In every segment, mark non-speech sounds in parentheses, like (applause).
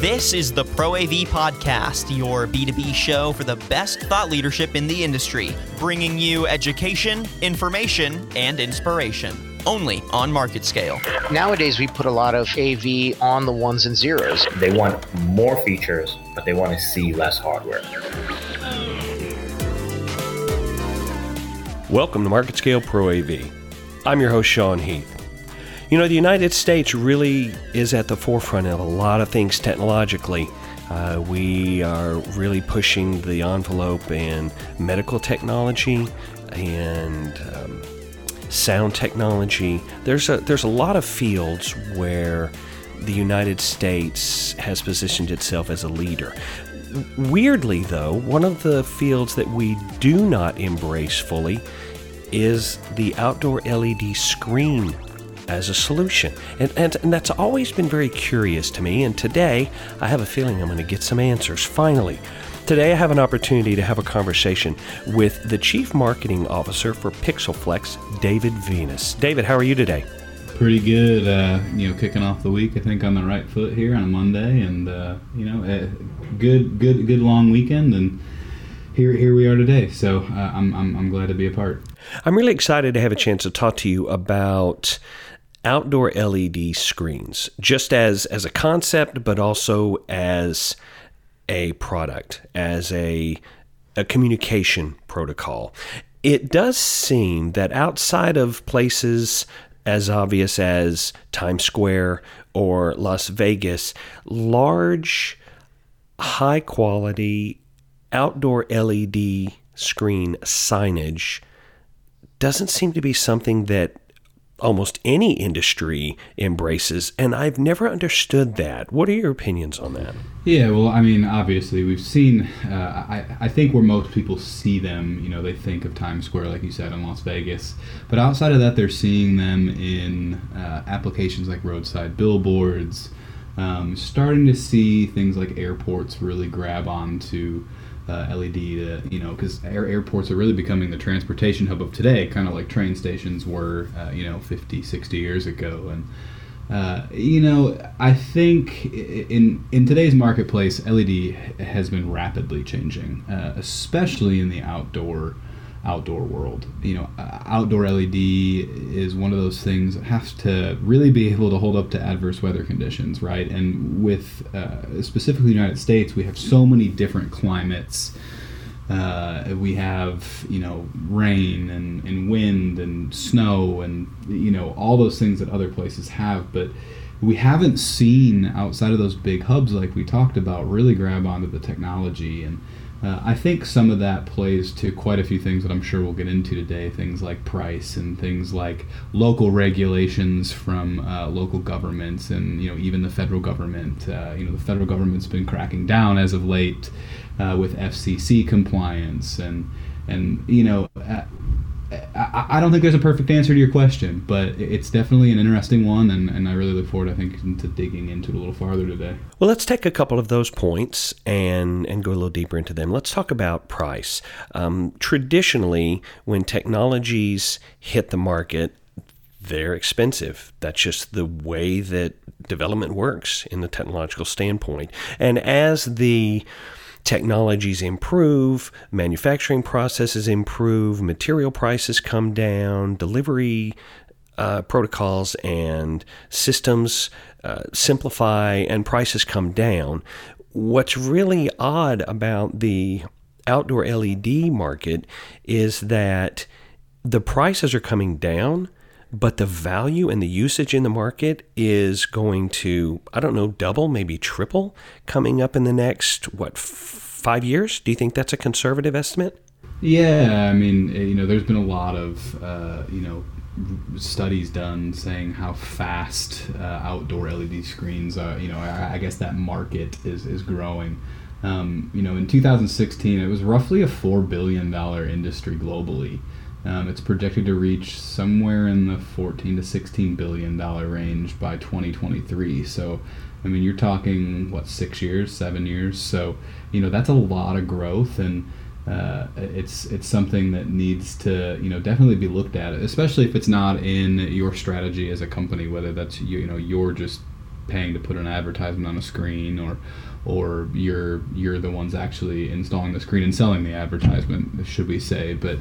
This is the Pro AV Podcast, your B2B show for the best thought leadership in the industry, bringing you education, information, and inspiration. Only on market scale. Nowadays, we put a lot of AV on the ones and zeros. They want more features, but they want to see less hardware. Welcome to Market Scale Pro AV. I'm your host, Sean Heath. You know, the United States really is at the forefront of a lot of things technologically. Uh, we are really pushing the envelope in medical technology and um, sound technology. There's a there's a lot of fields where the United States has positioned itself as a leader. Weirdly, though, one of the fields that we do not embrace fully is the outdoor LED screen as a solution. And, and, and, that's always been very curious to me. And today, I have a feeling I'm going to get some answers, finally. Today, I have an opportunity to have a conversation with the Chief Marketing Officer for PixelFlex, David Venus. David, how are you today? Pretty good. Uh, you know, kicking off the week, I think on the right foot here on a Monday, and uh, you know, good, good, good long weekend, and here, here we are today. So uh, I'm, I'm, I'm glad to be a part. I'm really excited to have a chance to talk to you about outdoor LED screens, just as as a concept, but also as a product, as a a communication protocol. It does seem that outside of places as obvious as Times Square or Las Vegas, large, high quality outdoor LED screen signage doesn't seem to be something that almost any industry embraces, and I've never understood that. What are your opinions on that? Yeah, well, I mean, obviously, we've seen. Uh, I I think where most people see them, you know, they think of Times Square, like you said, in Las Vegas. But outside of that, they're seeing them in uh, applications like roadside billboards. Um, starting to see things like airports really grab onto uh, LED to, you know, because air, airports are really becoming the transportation hub of today, kind of like train stations were, uh, you know, 50, 60 years ago. And, uh, you know, I think in in today's marketplace, LED has been rapidly changing, uh, especially in the outdoor outdoor world. You know, uh, outdoor LED is one of those things that has to really be able to hold up to adverse weather conditions, right? And with uh, specifically the United States, we have so many different climates. Uh, we have, you know, rain and, and wind and snow and, you know, all those things that other places have. But we haven't seen outside of those big hubs like we talked about really grab onto the technology and uh, I think some of that plays to quite a few things that I'm sure we'll get into today. Things like price and things like local regulations from uh, local governments and you know even the federal government. Uh, you know the federal government's been cracking down as of late uh, with FCC compliance and and you know uh, I, I, don't think there's a perfect answer to your question, but it's definitely an interesting one, and, and I really look forward, I think, to digging into it a little farther today. Well, let's take a couple of those points and and go a little deeper into them. Let's talk about price. Um, traditionally, when technologies hit the market, they're expensive. That's just the way that development works in the technological standpoint. And as the technologies improve, manufacturing processes improve, material prices come down, delivery uh, protocols and systems uh, simplify, and prices come down. What's really odd about the outdoor LED market is that the prices are coming down but the value and the usage in the market is going to, I don't know, double, maybe triple coming up in the next, what, five years? Do you think that's a conservative estimate? Yeah, I mean, eh, you know, there's been a lot of, uh, you know, studies done saying how fast uh, outdoor LED screens are. You know, I, I, guess that market is is growing. Um, you know, in 2016, it was roughly a four billion dollar industry globally. Um, it's projected to reach somewhere in the 14 to 16 billion dollar range by 2023. So, I mean, you're talking what six years, seven years. So, you know, that's a lot of growth, and uh, it's it's something that needs to you know definitely be looked at, especially if it's not in your strategy as a company, whether that's you, you know you're just paying to put an advertisement on a screen or or you're you're the ones actually installing the screen and selling the advertisement should we say but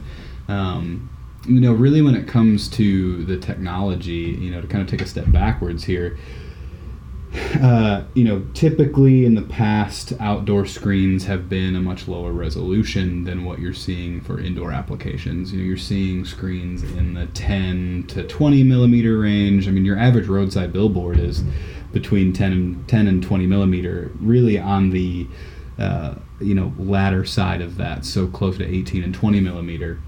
um, you know really when it comes to the technology you know to kind of take a step backwards here (sighs) uh, you know, typically in the past, outdoor screens have been a much lower resolution than what you're seeing for indoor applications. You know, you're seeing screens in the 10 to 20 millimeter range. I mean, your average roadside billboard is between 10 and 10 and 20 millimeter, really on the uh, you know latter side of that, so close to 18 and 20 millimeter.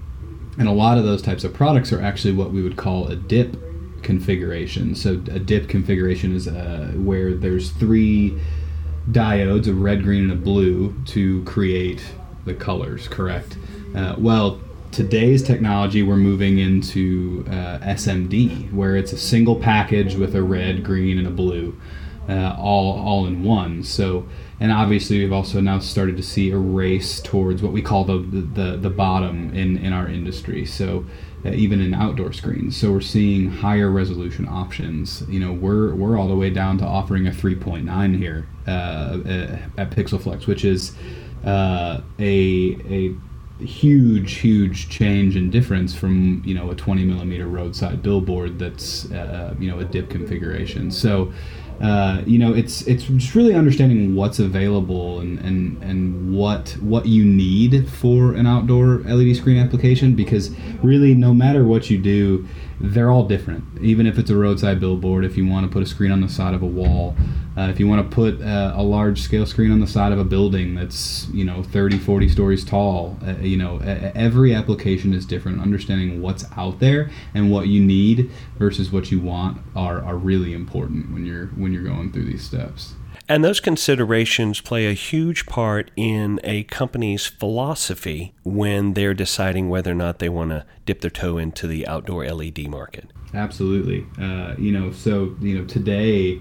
And a lot of those types of products are actually what we would call a dip configuration. So a dip configuration is uh, where there's three diodes, a red, green, and a blue, to create the colors. Correct. Uh, well, today's technology, we're moving into uh, SMD, where it's a single package with a red, green, and a blue, uh, all all in one. So, and obviously, we've also now started to see a race towards what we call the the, the bottom in in our industry. So uh, even in outdoor screens. So we're seeing higher resolution options. You know, we're we're all the way down to offering a 3.9 here uh, uh, at PixelFlex, which is uh, a a huge huge change and difference from you know a 20 millimeter roadside billboard that's uh, you know a dip configuration. So uh, you know, it's it's just really understanding what's available and, and and what what you need for an outdoor LED screen application because really no matter what you do, they're all different. Even if it's a roadside billboard, if you want to put a screen on the side of a wall, uh, if you want to put uh, a large scale screen on the side of a building that's you know 30 40 stories tall uh, you know every application is different understanding what's out there and what you need versus what you want are, are really important when you're when you're going through these steps and those considerations play a huge part in a company's philosophy when they're deciding whether or not they want to dip their toe into the outdoor LED market. Absolutely. Uh, you know, so, you know, today,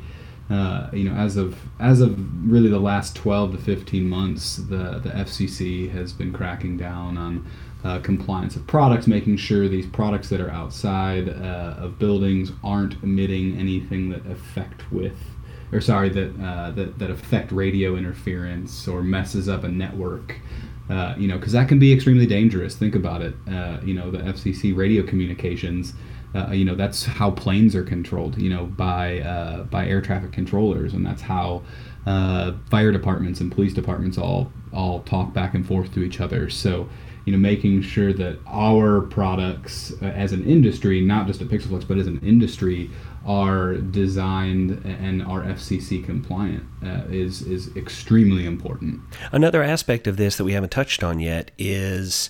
uh, you know, as of as of really the last 12 to 15 months, the the FCC has been cracking down on uh, compliance of products, making sure these products that are outside uh, of buildings aren't emitting anything that affect with, or sorry, that uh, that that affect radio interference or messes up a network. Uh, you know, because that can be extremely dangerous. Think about it. you know, the FCC radio communications uh, you know that's how planes are controlled you know by uh, by air traffic controllers and that's how uh, fire departments and police departments all all talk back and forth to each other so you know making sure that our products uh, as an industry not just at pixelflex but as an industry are designed and are FCC compliant uh, is is extremely important another aspect of this that we haven't touched on yet is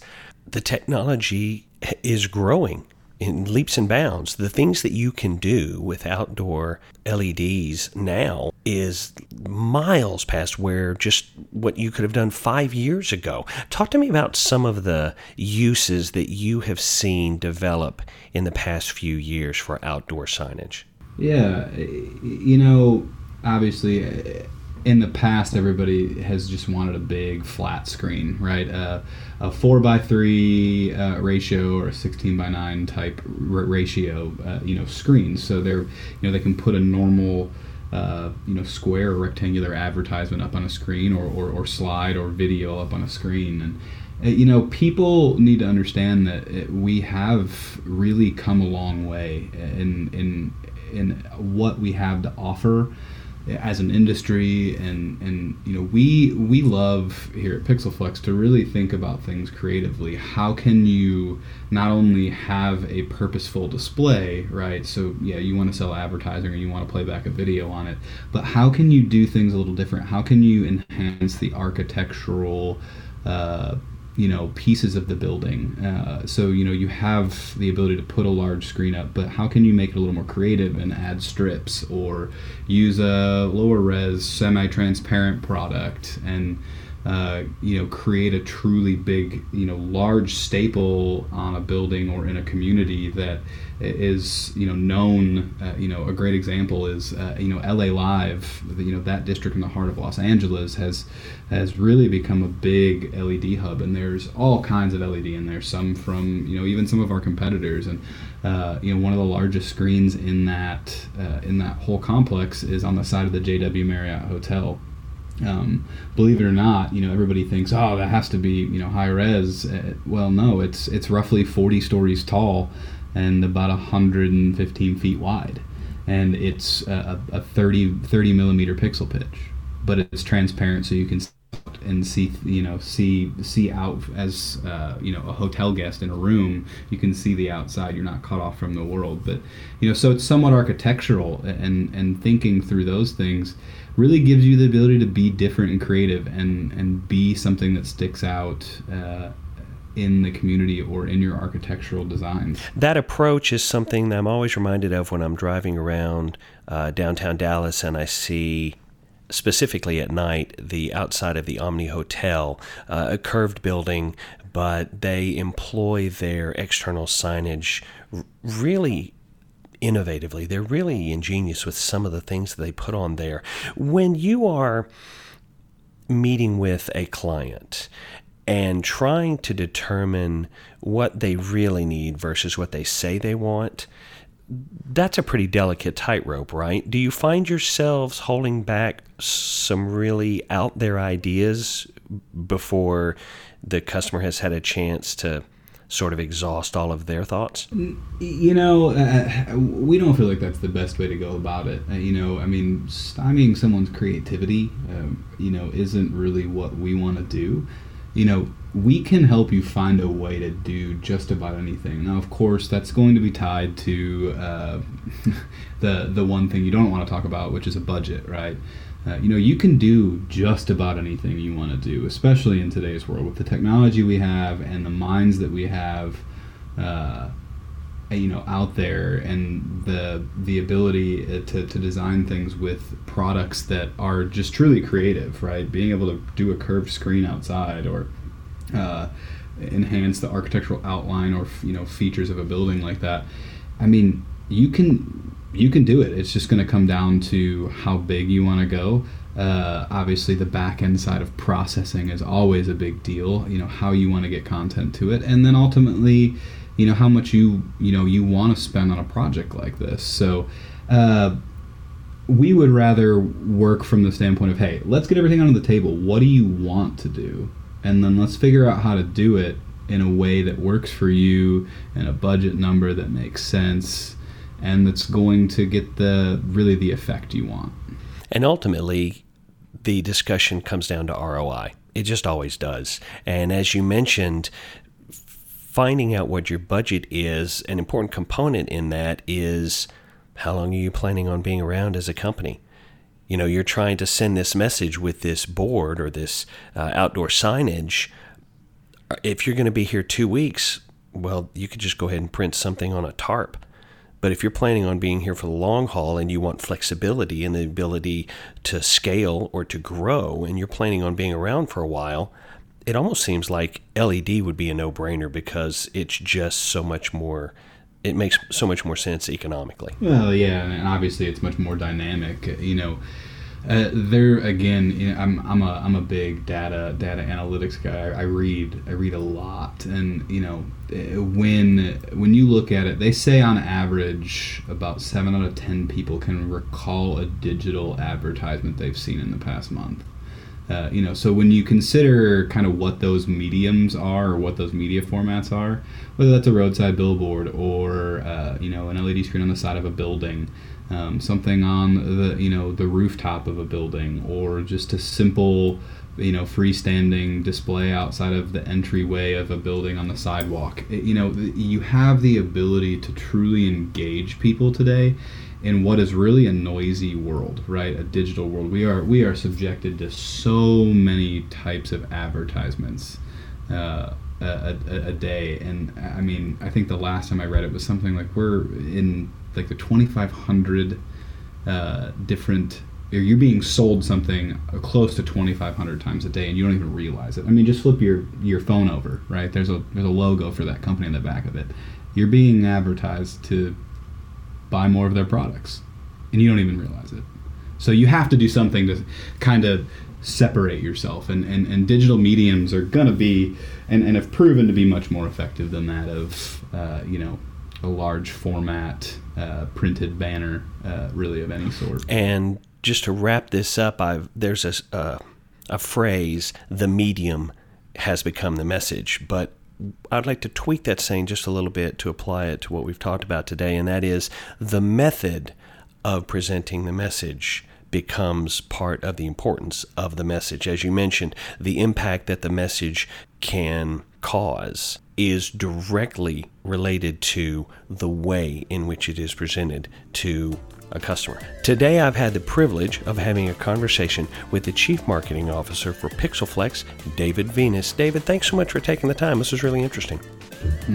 the technology is growing in leaps and bounds. The things that you can do with outdoor LEDs now is miles past where just what you could have done five years ago. Talk to me about some of the uses that you have seen develop in the past few years for outdoor signage. Yeah, you know, obviously in the past, everybody has just wanted a big flat screen, right? Uh, a four by three uh, ratio or a sixteen by nine type r- ratio, uh, you know, screen. So they're, you know, they can put a normal, uh, you know, square or rectangular advertisement up on a screen, or, or, or slide or video up on a screen, and uh, you know, people need to understand that it, we have really come a long way in in in what we have to offer as an industry and and you know we we love here at pixelflex to really think about things creatively. How can you not only have a purposeful display right? So yeah you want to sell advertising or you want to play back a video on it but how can you do things a little different? How can you enhance the architectural uh, you know pieces of the building. Uh, so you know you have the ability to put a large screen up but how can you make it a little more creative and add strips or use a lower res semi-transparent product? And uh, you know, create a truly big, you know, large staple on a building or in a community that is, you know, known. Uh, you know, a great example is, uh, you know, LA Live. You know, that district in the heart of Los Angeles has has really become a big LED hub, and there's all kinds of LED in there. Some from, you know, even some of our competitors, and uh, you know, one of the largest screens in that uh, in that whole complex is on the side of the JW Marriott Hotel um, believe it or not, you know everybody thinks, oh, that has to be you know high res. Uh, well, no, it's it's roughly 40 stories tall and about 115 feet wide, and it's a, a 30 30 millimeter pixel pitch, but it's transparent so you can and see you know see see out as uh, you know a hotel guest in a room. You can see the outside. You're not cut off from the world. But you know so it's somewhat architectural and and thinking through those things really gives you the ability to be different and creative and and be something that sticks out uh, in the community or in your architectural designs. That approach is something that I'm always reminded of when I'm driving around uh, downtown Dallas and I see specifically at night the outside of the Omni Hotel, uh, a curved building, but they employ their external signage really innovatively. They're really ingenious with some of the things that they put on there. When you are meeting with a client and trying to determine what they really need versus what they say they want, that's a pretty delicate tightrope, right? Do you find yourselves holding back some really out there ideas before the customer has had a chance to sort of exhaust all of their thoughts? You know, uh, we don't feel like that's the best way to go about it. Uh, you know, I mean, stymieing someone's creativity, um, you know, isn't really what we want to do. You know, we can help you find a way to do just about anything. Now, of course, that's going to be tied to uh, (laughs) the the one thing you don't want to talk about, which is a budget, right? Uh, you know, you can do just about anything you want to do, especially in today's world with the technology we have and the minds that we have, uh, you know, out there, and the the ability uh, to, to design things with products that are just truly creative, right? Being able to do a curved screen outside or uh, enhance the architectural outline or you know features of a building like that. I mean, you can you can do it. It's just going to come down to how big you want to go. Uh, obviously, the back end side of processing is always a big deal. You know how you want to get content to it, and then ultimately, you know how much you you know you want to spend on a project like this. So. Uh, we would rather work from the standpoint of hey let's get everything on the table what do you want to do and then let's figure out how to do it in a way that works for you and a budget number that makes sense and that's going to get the really the effect you want. And ultimately, the discussion comes down to ROI. It just always does. And as you mentioned, finding out what your budget is, an important component in that is how long are you planning on being around as a company? You know, you're trying to send this message with this board or this uh, outdoor signage. If you're going to be here two weeks, well, you could just go ahead and print something on a tarp but if you're planning on being here for the long haul and you want flexibility and the ability to scale or to grow, and you're planning on being around for a while, it almost seems like LED would be a no brainer because it's just so much more. It makes so much more sense economically. Well, yeah, and obviously it's much more dynamic. You know, uh, there again, you know, I'm I'm a I'm a big data data analytics guy. I read I read a lot, and you know, uh, when when you look at it, they say on average about seven out of ten people can recall a digital advertisement they've seen in the past month. Uh, you know, so when you consider kind of what those mediums are or what those media formats are, whether that's a roadside billboard or uh, you know an LED screen on the side of a building, um, something on the you know the rooftop of a building, or just a simple you know freestanding display outside of the entryway of a building on the sidewalk. It, you know, you have the ability to truly engage people today in what is really a noisy world, right? A digital world. We are we are subjected to so many types of advertisements. Uh, a, a, a, day and i mean i think the last time i read it was something like we're in like the 2,500 uh, different you're being sold something close to 2,500 times a day, and you don't even realize it. I mean, just flip your your phone over, right? There's a there's a logo for that company in the back of it. You're being advertised to buy more of their products, and you don't even realize it. So you have to do something to kind of separate yourself, and and, and digital mediums are gonna be and, and have proven to be much more effective than that of uh, you know a large format uh, printed banner, uh, really of any sort. And just to wrap this up, I've, there's a, uh, a phrase, the medium has become the message, but I'd like to tweak that saying just a little bit to apply it to what we've talked about today, and that is the method of presenting the message becomes part of the importance of the message. As you mentioned, the impact that the message can cause is directly related to the way in which it is presented to a customer. Today, I've had the privilege of having a conversation with the Chief Marketing Officer for PixelFlex, David Venus. David, thanks so much for taking the time. This was really interesting.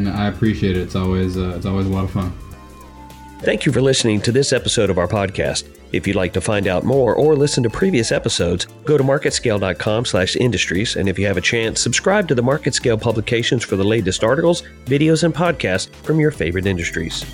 I appreciate it. It's always uh, it's always a lot of fun. Thank you for listening to this episode of our podcast. If you'd like to find out more or listen to previous episodes, go to marketscale.com/industries and if you have a chance, subscribe to the MarketScale publications for the latest articles, videos and podcasts from your favorite industries.